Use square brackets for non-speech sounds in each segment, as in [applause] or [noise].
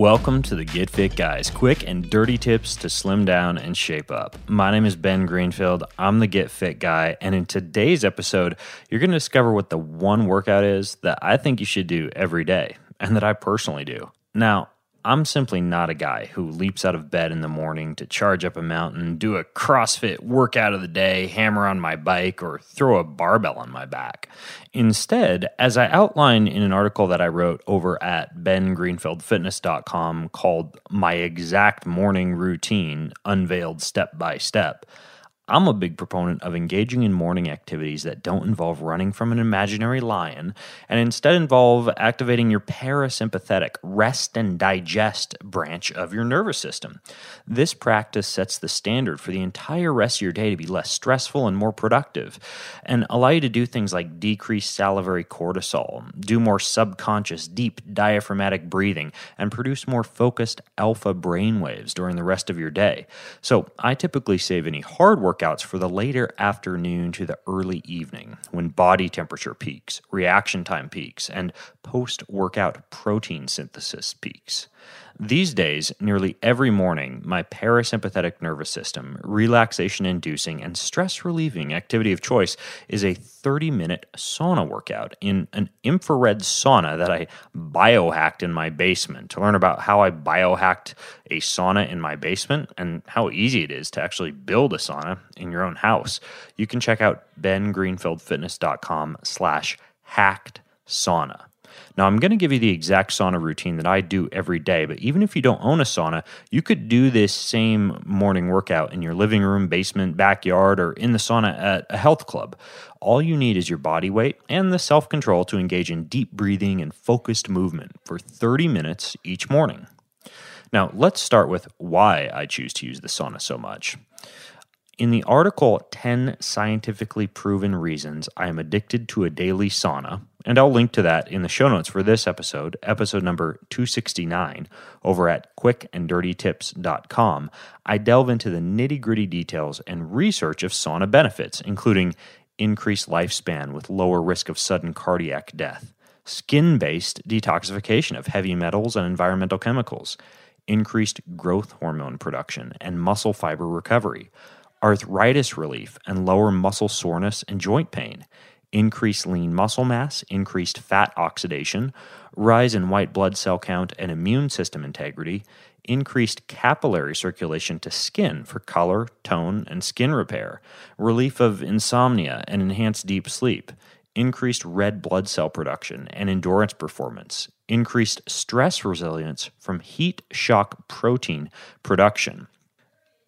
Welcome to the Get Fit Guys, quick and dirty tips to slim down and shape up. My name is Ben Greenfield. I'm the Get Fit Guy, and in today's episode, you're going to discover what the one workout is that I think you should do every day and that I personally do. Now, I'm simply not a guy who leaps out of bed in the morning to charge up a mountain, do a CrossFit workout of the day, hammer on my bike, or throw a barbell on my back. Instead, as I outline in an article that I wrote over at bengreenfieldfitness.com called My Exact Morning Routine Unveiled Step by Step, I'm a big proponent of engaging in morning activities that don't involve running from an imaginary lion and instead involve activating your parasympathetic rest and digest branch of your nervous system. This practice sets the standard for the entire rest of your day to be less stressful and more productive and allow you to do things like decrease salivary cortisol, do more subconscious, deep diaphragmatic breathing, and produce more focused alpha brainwaves during the rest of your day. So I typically save any hard work workouts for the later afternoon to the early evening when body temperature peaks, reaction time peaks, and post workout protein synthesis peaks. These days, nearly every morning, my parasympathetic nervous system, relaxation inducing, and stress relieving activity of choice is a 30 minute sauna workout in an infrared sauna that I biohacked in my basement. To learn about how I biohacked a sauna in my basement and how easy it is to actually build a sauna in your own house, you can check out bengreenfieldfitness.com slash hacked sauna. Now, I'm going to give you the exact sauna routine that I do every day, but even if you don't own a sauna, you could do this same morning workout in your living room, basement, backyard, or in the sauna at a health club. All you need is your body weight and the self control to engage in deep breathing and focused movement for 30 minutes each morning. Now, let's start with why I choose to use the sauna so much. In the article 10 Scientifically Proven Reasons I Am Addicted to a Daily Sauna, and I'll link to that in the show notes for this episode, episode number 269, over at quickanddirtytips.com, I delve into the nitty gritty details and research of sauna benefits, including increased lifespan with lower risk of sudden cardiac death, skin based detoxification of heavy metals and environmental chemicals, increased growth hormone production, and muscle fiber recovery arthritis relief and lower muscle soreness and joint pain, increased lean muscle mass, increased fat oxidation, rise in white blood cell count and immune system integrity, increased capillary circulation to skin for color, tone, and skin repair, relief of insomnia and enhanced deep sleep, increased red blood cell production and endurance performance, increased stress resilience from heat shock protein production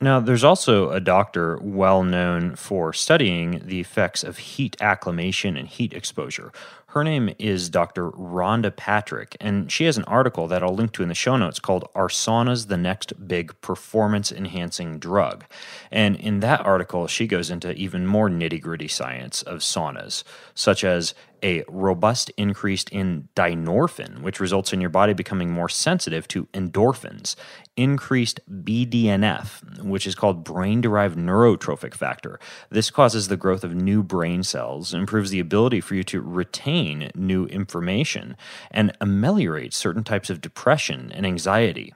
now, there's also a doctor well known for studying the effects of heat acclimation and heat exposure. Her name is Dr. Rhonda Patrick, and she has an article that I'll link to in the show notes called Are Saunas the Next Big Performance Enhancing Drug? And in that article, she goes into even more nitty gritty science of saunas, such as a robust increase in dynorphin, which results in your body becoming more sensitive to endorphins, increased BDNF, which is called brain derived neurotrophic factor. This causes the growth of new brain cells, improves the ability for you to retain new information, and ameliorates certain types of depression and anxiety.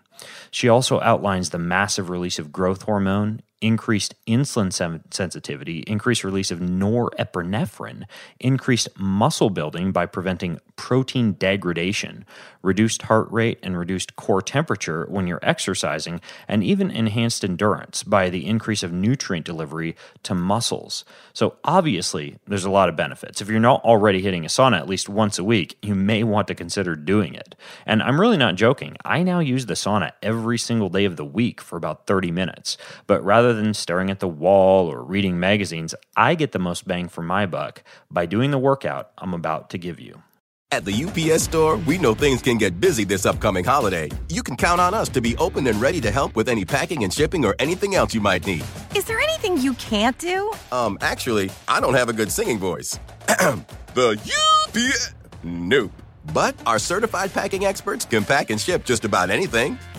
She also outlines the massive release of growth hormone, increased insulin sen- sensitivity, increased release of norepinephrine, increased muscle building by preventing protein degradation, reduced heart rate and reduced core temperature when you're exercising, and even enhanced endurance by the increase of nutrient delivery to muscles. So, obviously, there's a lot of benefits. If you're not already hitting a sauna at least once a week, you may want to consider doing it. And I'm really not joking. I now use the sauna every single day of the week for about 30 minutes. But rather than staring at the wall or reading magazines, I get the most bang for my buck by doing the workout I'm about to give you. At the UPS store, we know things can get busy this upcoming holiday. You can count on us to be open and ready to help with any packing and shipping or anything else you might need. Is there anything you can't do? Um, actually, I don't have a good singing voice. [clears throat] the UPS. Nope. But our certified packing experts can pack and ship just about anything.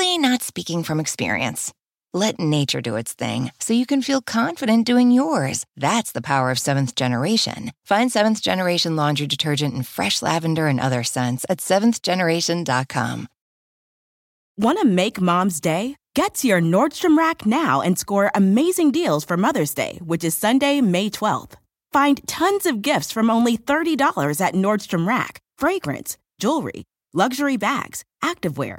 totally not speaking from experience. Let nature do its thing so you can feel confident doing yours. That's the power of seventh generation. Find seventh generation laundry detergent in fresh lavender and other scents at seventhgeneration.com. Want to make mom's day? Get to your Nordstrom Rack now and score amazing deals for Mother's Day, which is Sunday, May 12th. Find tons of gifts from only $30 at Nordstrom Rack fragrance, jewelry, luxury bags, activewear,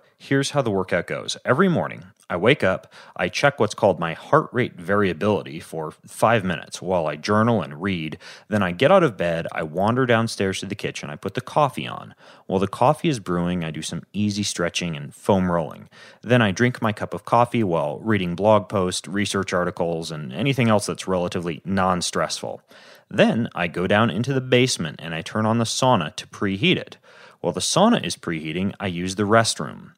here's how the workout goes. Every morning, I wake up, I check what's called my heart rate variability for five minutes while I journal and read. Then I get out of bed, I wander downstairs to the kitchen, I put the coffee on. While the coffee is brewing, I do some easy stretching and foam rolling. Then I drink my cup of coffee while reading blog posts, research articles, and anything else that's relatively non stressful. Then I go down into the basement and I turn on the sauna to preheat it. While the sauna is preheating, I use the restroom.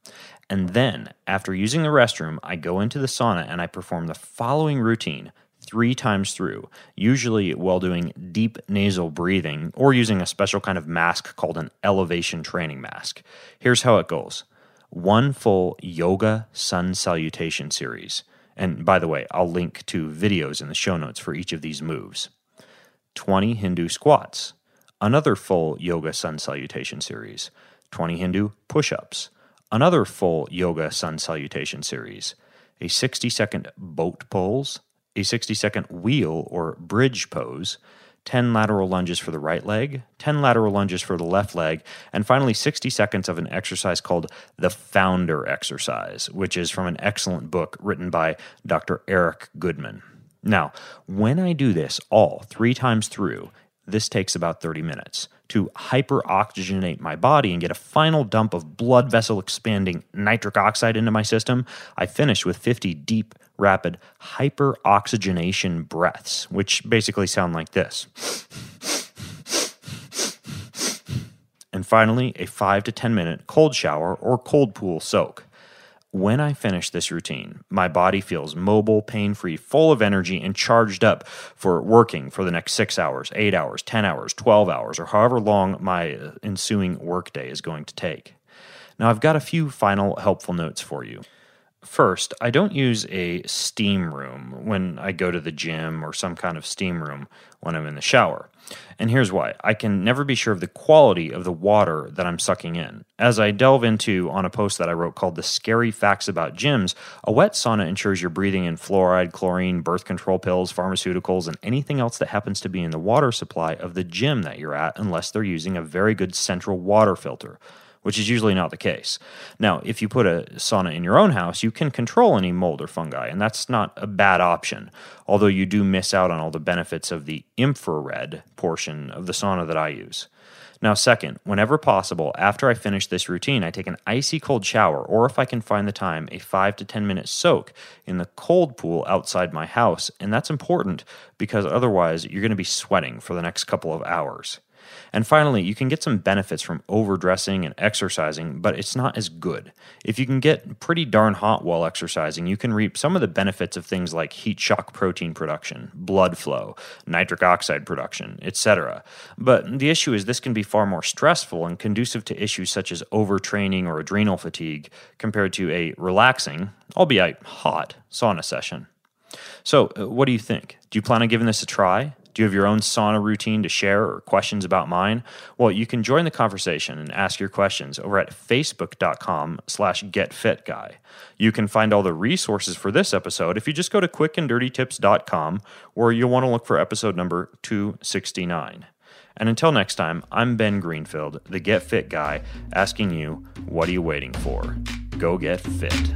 And then, after using the restroom, I go into the sauna and I perform the following routine three times through, usually while doing deep nasal breathing or using a special kind of mask called an elevation training mask. Here's how it goes one full yoga sun salutation series. And by the way, I'll link to videos in the show notes for each of these moves. 20 Hindu squats, another full yoga sun salutation series, 20 Hindu push ups, another full yoga sun salutation series, a 60 second boat pose, a 60 second wheel or bridge pose, 10 lateral lunges for the right leg, 10 lateral lunges for the left leg, and finally 60 seconds of an exercise called the Founder Exercise, which is from an excellent book written by Dr. Eric Goodman. Now, when I do this all three times through, this takes about 30 minutes to hyperoxygenate my body and get a final dump of blood vessel expanding nitric oxide into my system. I finish with 50 deep, rapid hyperoxygenation breaths, which basically sound like this. And finally, a 5 to 10 minute cold shower or cold pool soak. When I finish this routine, my body feels mobile, pain free, full of energy, and charged up for working for the next six hours, eight hours, 10 hours, 12 hours, or however long my uh, ensuing workday is going to take. Now, I've got a few final helpful notes for you. First, I don't use a steam room when I go to the gym or some kind of steam room when I'm in the shower. And here's why I can never be sure of the quality of the water that I'm sucking in. As I delve into on a post that I wrote called The Scary Facts About Gyms, a wet sauna ensures you're breathing in fluoride, chlorine, birth control pills, pharmaceuticals, and anything else that happens to be in the water supply of the gym that you're at, unless they're using a very good central water filter which is usually not the case. Now, if you put a sauna in your own house, you can control any mold or fungi, and that's not a bad option, although you do miss out on all the benefits of the infrared portion of the sauna that I use. Now, second, whenever possible, after I finish this routine, I take an icy cold shower, or if I can find the time, a 5 to 10 minute soak in the cold pool outside my house. And that's important because otherwise you're going to be sweating for the next couple of hours. And finally, you can get some benefits from overdressing and exercising, but it's not as good. If you can get pretty darn hot while exercising, you can reap some of the benefits of things like heat shock protein production, blood flow, nitric oxide production, etc. But the issue is this can be far more stressful and conducive to issues such as overtraining or adrenal fatigue compared to a relaxing, albeit hot, sauna session. So, uh, what do you think? Do you plan on giving this a try? Do you have your own sauna routine to share or questions about mine? Well, you can join the conversation and ask your questions over at facebook.com slash getfitguy. You can find all the resources for this episode if you just go to quickanddirtytips.com where you'll want to look for episode number 269. And until next time, I'm Ben Greenfield, the Get Fit guy, asking you, what are you waiting for? Go get fit.